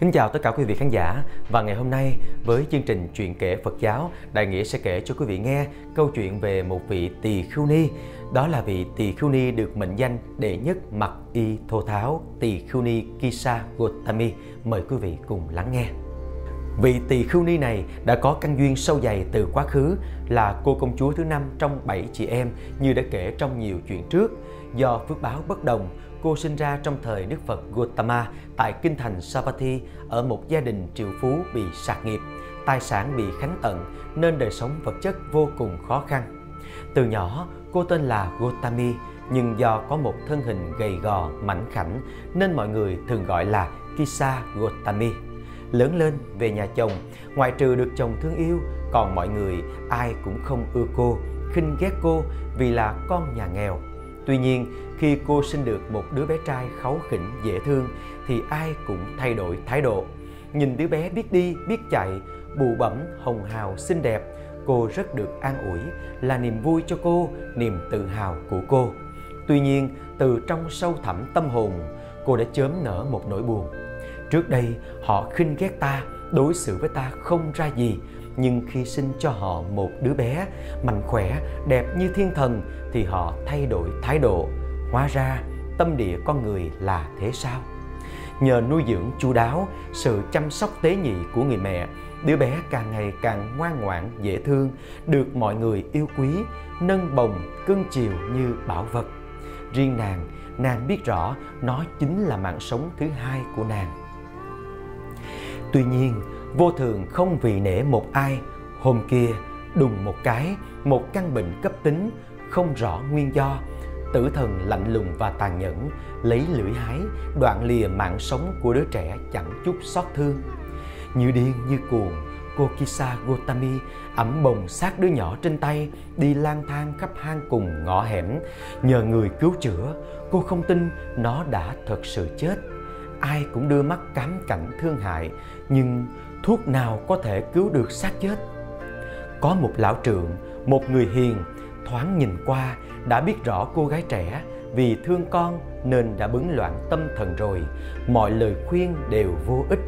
Kính chào tất cả quý vị khán giả và ngày hôm nay với chương trình chuyện kể Phật giáo, Đại Nghĩa sẽ kể cho quý vị nghe câu chuyện về một vị tỳ khưu ni. Đó là vị tỳ khưu ni được mệnh danh đệ nhất mặc y thô tháo tỳ khưu ni Kisa Gotami. Mời quý vị cùng lắng nghe. Vị tỳ khưu ni này đã có căn duyên sâu dày từ quá khứ là cô công chúa thứ năm trong bảy chị em như đã kể trong nhiều chuyện trước. Do phước báo bất đồng, cô sinh ra trong thời Đức Phật Gautama tại kinh thành Savatthi ở một gia đình triệu phú bị sạc nghiệp, tài sản bị khánh tận nên đời sống vật chất vô cùng khó khăn. Từ nhỏ, cô tên là Gautami nhưng do có một thân hình gầy gò, mảnh khảnh nên mọi người thường gọi là Kisa Gautami. Lớn lên về nhà chồng, ngoại trừ được chồng thương yêu, còn mọi người ai cũng không ưa cô, khinh ghét cô vì là con nhà nghèo Tuy nhiên, khi cô sinh được một đứa bé trai kháu khỉnh dễ thương thì ai cũng thay đổi thái độ. Nhìn đứa bé biết đi, biết chạy, bụ bẩm, hồng hào, xinh đẹp, cô rất được an ủi, là niềm vui cho cô, niềm tự hào của cô. Tuy nhiên, từ trong sâu thẳm tâm hồn, cô đã chớm nở một nỗi buồn. Trước đây, họ khinh ghét ta, đối xử với ta không ra gì, nhưng khi sinh cho họ một đứa bé mạnh khỏe, đẹp như thiên thần thì họ thay đổi thái độ. Hóa ra tâm địa con người là thế sao? Nhờ nuôi dưỡng chu đáo, sự chăm sóc tế nhị của người mẹ, đứa bé càng ngày càng ngoan ngoãn, dễ thương, được mọi người yêu quý, nâng bồng, cưng chiều như bảo vật. Riêng nàng, nàng biết rõ nó chính là mạng sống thứ hai của nàng. Tuy nhiên, vô thường không vì nể một ai. Hôm kia, đùng một cái, một căn bệnh cấp tính, không rõ nguyên do. Tử thần lạnh lùng và tàn nhẫn, lấy lưỡi hái, đoạn lìa mạng sống của đứa trẻ chẳng chút xót thương. Như điên như cuồng cô Kisa Gotami ẩm bồng xác đứa nhỏ trên tay, đi lang thang khắp hang cùng ngõ hẻm. Nhờ người cứu chữa, cô không tin nó đã thật sự chết. Ai cũng đưa mắt cám cảnh thương hại, nhưng thuốc nào có thể cứu được xác chết? Có một lão trượng một người hiền, thoáng nhìn qua, đã biết rõ cô gái trẻ. Vì thương con nên đã bấn loạn tâm thần rồi. Mọi lời khuyên đều vô ích.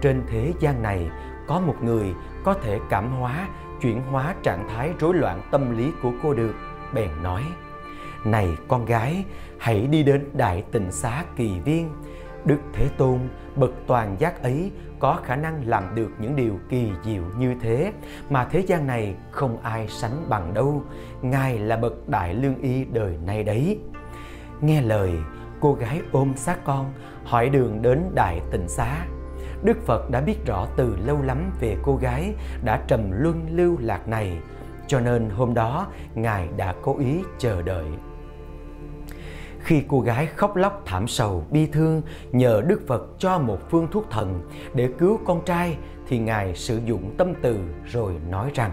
Trên thế gian này, có một người có thể cảm hóa, chuyển hóa trạng thái rối loạn tâm lý của cô được, bèn nói. Này con gái, hãy đi đến đại tịnh xá kỳ viên. Đức thế tôn bậc toàn giác ấy có khả năng làm được những điều kỳ diệu như thế, mà thế gian này không ai sánh bằng đâu. Ngài là bậc đại lương y đời nay đấy. Nghe lời, cô gái ôm xác con, hỏi đường đến đại tịnh xá. Đức phật đã biết rõ từ lâu lắm về cô gái đã trầm luân lưu lạc này, cho nên hôm đó ngài đã cố ý chờ đợi khi cô gái khóc lóc thảm sầu bi thương nhờ Đức Phật cho một phương thuốc thần để cứu con trai thì Ngài sử dụng tâm từ rồi nói rằng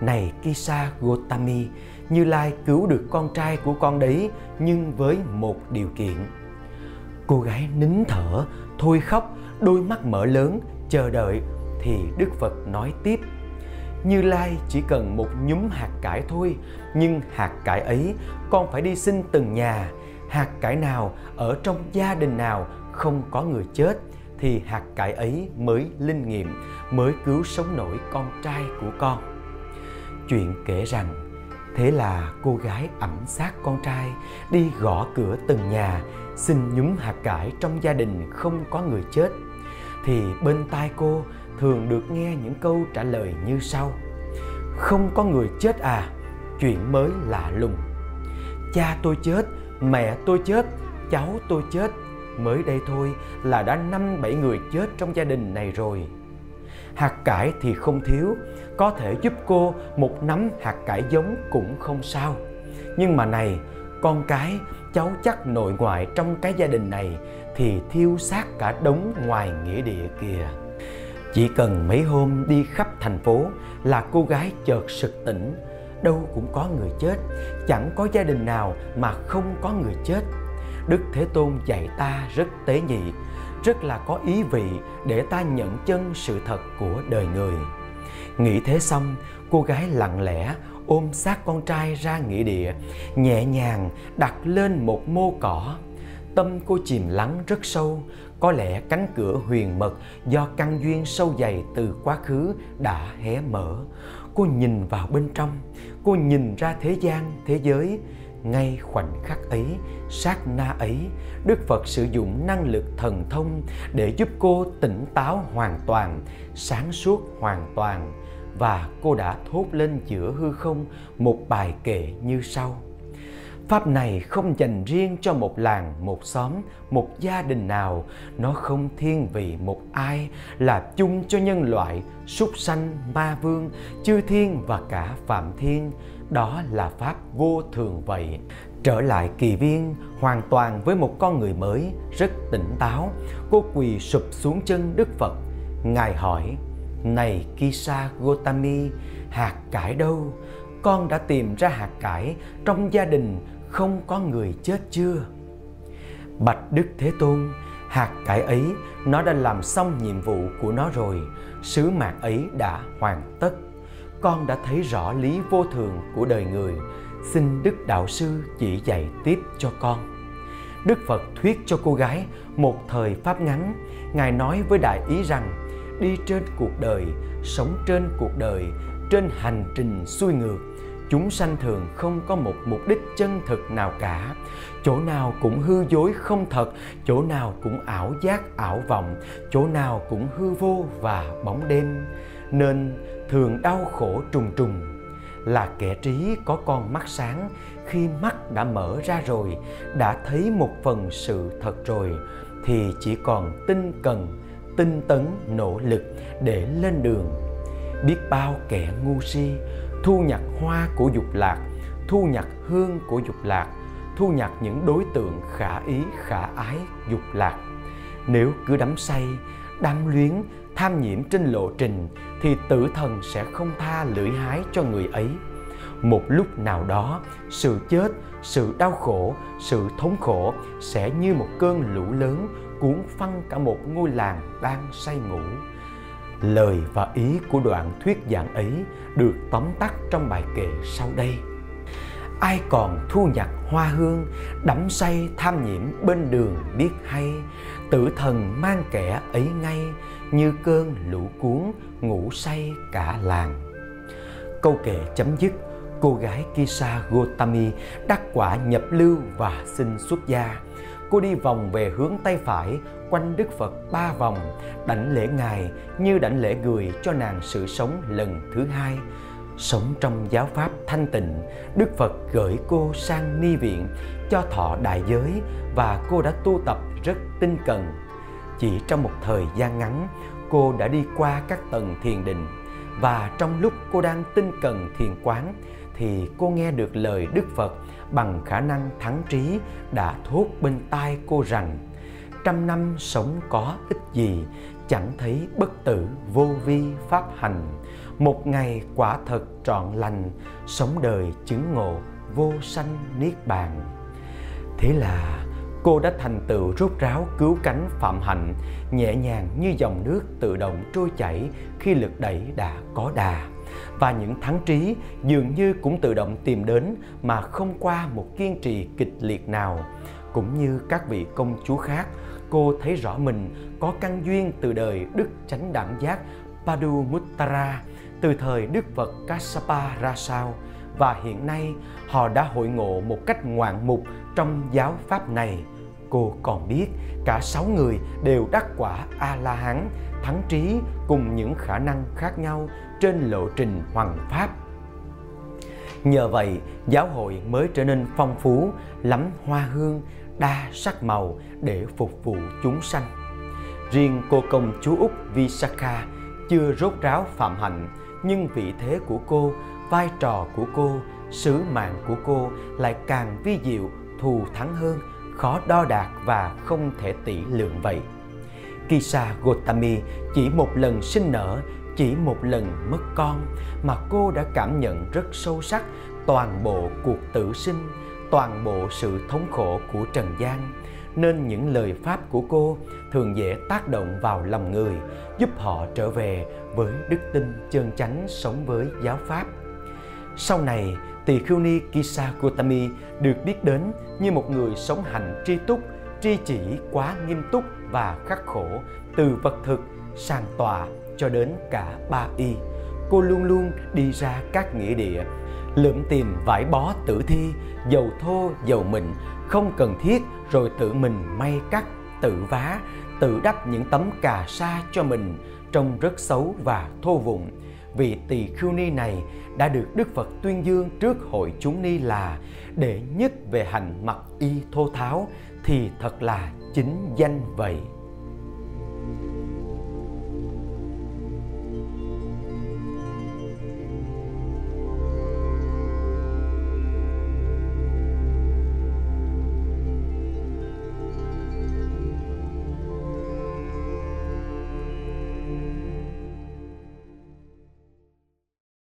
Này Kisa Gotami, Như Lai cứu được con trai của con đấy nhưng với một điều kiện. Cô gái nín thở, thôi khóc, đôi mắt mở lớn, chờ đợi thì Đức Phật nói tiếp như Lai chỉ cần một nhúm hạt cải thôi, nhưng hạt cải ấy con phải đi xin từng nhà, hạt cải nào ở trong gia đình nào không có người chết thì hạt cải ấy mới linh nghiệm, mới cứu sống nổi con trai của con. Chuyện kể rằng, thế là cô gái ẩm xác con trai đi gõ cửa từng nhà, xin nhúm hạt cải trong gia đình không có người chết. Thì bên tai cô thường được nghe những câu trả lời như sau. Không có người chết à chuyện mới lạ lùng. Cha tôi chết mẹ tôi chết, cháu tôi chết. Mới đây thôi là đã năm bảy người chết trong gia đình này rồi. Hạt cải thì không thiếu, có thể giúp cô một nắm hạt cải giống cũng không sao. Nhưng mà này, con cái, cháu chắc nội ngoại trong cái gia đình này thì thiêu xác cả đống ngoài nghĩa địa kìa. Chỉ cần mấy hôm đi khắp thành phố là cô gái chợt sực tỉnh đâu cũng có người chết, chẳng có gia đình nào mà không có người chết. Đức thế tôn dạy ta rất tế nhị, rất là có ý vị để ta nhận chân sự thật của đời người. Nghĩ thế xong, cô gái lặng lẽ ôm xác con trai ra nghĩa địa, nhẹ nhàng đặt lên một mô cỏ. Tâm cô chìm lắng rất sâu có lẽ cánh cửa huyền mật do căn duyên sâu dày từ quá khứ đã hé mở. Cô nhìn vào bên trong, cô nhìn ra thế gian, thế giới. Ngay khoảnh khắc ấy, sát na ấy, Đức Phật sử dụng năng lực thần thông để giúp cô tỉnh táo hoàn toàn, sáng suốt hoàn toàn và cô đã thốt lên giữa hư không một bài kệ như sau. Pháp này không dành riêng cho một làng, một xóm, một gia đình nào, nó không thiên vị một ai, là chung cho nhân loại, súc sanh, ma vương, chư thiên và cả phạm thiên. Đó là Pháp vô thường vậy. Trở lại kỳ viên hoàn toàn với một con người mới, rất tỉnh táo, cô quỳ sụp xuống chân Đức Phật. Ngài hỏi, này Kisa Gotami, hạt cải đâu? Con đã tìm ra hạt cải trong gia đình không có người chết chưa? Bạch Đức Thế Tôn, hạt cải ấy nó đã làm xong nhiệm vụ của nó rồi, sứ mạng ấy đã hoàn tất. Con đã thấy rõ lý vô thường của đời người, xin Đức Đạo Sư chỉ dạy tiếp cho con. Đức Phật thuyết cho cô gái một thời pháp ngắn, Ngài nói với đại ý rằng đi trên cuộc đời, sống trên cuộc đời, trên hành trình xuôi ngược, chúng sanh thường không có một mục đích chân thực nào cả. Chỗ nào cũng hư dối không thật, chỗ nào cũng ảo giác, ảo vọng, chỗ nào cũng hư vô và bóng đêm. Nên thường đau khổ trùng trùng. Là kẻ trí có con mắt sáng, khi mắt đã mở ra rồi, đã thấy một phần sự thật rồi, thì chỉ còn tinh cần, tinh tấn, nỗ lực để lên đường. Biết bao kẻ ngu si thu nhặt hoa của dục lạc, thu nhặt hương của dục lạc, thu nhặt những đối tượng khả ý, khả ái dục lạc. Nếu cứ đắm say, đam luyến, tham nhiễm trên lộ trình, thì tử thần sẽ không tha lưỡi hái cho người ấy. Một lúc nào đó, sự chết, sự đau khổ, sự thống khổ sẽ như một cơn lũ lớn cuốn phăng cả một ngôi làng đang say ngủ lời và ý của đoạn thuyết giảng ấy được tóm tắt trong bài kệ sau đây. Ai còn thu nhặt hoa hương, đắm say tham nhiễm bên đường biết hay, tử thần mang kẻ ấy ngay, như cơn lũ cuốn ngủ say cả làng. Câu kệ chấm dứt, cô gái Kisa Gotami đắc quả nhập lưu và xin xuất gia. Cô đi vòng về hướng tay phải quanh Đức Phật ba vòng, đảnh lễ Ngài như đảnh lễ người cho nàng sự sống lần thứ hai. Sống trong giáo pháp thanh tịnh, Đức Phật gửi cô sang ni viện cho thọ đại giới và cô đã tu tập rất tinh cần. Chỉ trong một thời gian ngắn, cô đã đi qua các tầng thiền định và trong lúc cô đang tinh cần thiền quán thì cô nghe được lời Đức Phật bằng khả năng thắng trí đã thốt bên tai cô rằng trăm năm sống có ích gì, chẳng thấy bất tử vô vi pháp hành. Một ngày quả thật trọn lành, sống đời chứng ngộ vô sanh niết bàn. Thế là cô đã thành tựu rốt ráo cứu cánh phạm hạnh, nhẹ nhàng như dòng nước tự động trôi chảy khi lực đẩy đã có đà. Và những thắng trí dường như cũng tự động tìm đến mà không qua một kiên trì kịch liệt nào. Cũng như các vị công chúa khác cô thấy rõ mình có căn duyên từ đời đức chánh đẳng giác Padumuttara từ thời Đức Phật Kassapa ra sao và hiện nay họ đã hội ngộ một cách ngoạn mục trong giáo pháp này. Cô còn biết cả sáu người đều đắc quả A-la-hán, thắng trí cùng những khả năng khác nhau trên lộ trình hoàng pháp. Nhờ vậy, giáo hội mới trở nên phong phú, lắm hoa hương, đa sắc màu để phục vụ chúng sanh. Riêng cô công chúa Úc Visakha chưa rốt ráo phạm hạnh, nhưng vị thế của cô, vai trò của cô, sứ mạng của cô lại càng vi diệu, thù thắng hơn, khó đo đạt và không thể tỷ lượng vậy. Kisa Gotami chỉ một lần sinh nở, chỉ một lần mất con mà cô đã cảm nhận rất sâu sắc toàn bộ cuộc tử sinh toàn bộ sự thống khổ của trần gian, nên những lời pháp của cô thường dễ tác động vào lòng người, giúp họ trở về với đức tin chân chánh sống với giáo pháp. Sau này, tỳ khưu ni kisa gotami được biết đến như một người sống hành tri túc, tri chỉ quá nghiêm túc và khắc khổ từ vật thực sang tòa cho đến cả ba y. Cô luôn luôn đi ra các nghĩa địa lượm tìm vải bó tử thi, dầu thô, dầu mịn không cần thiết, rồi tự mình may cắt, tự vá, tự đắp những tấm cà sa cho mình, trông rất xấu và thô vụng vị tỳ khưu ni này đã được Đức Phật tuyên dương trước hội chúng ni là đệ nhất về hành mặc y thô tháo thì thật là chính danh vậy.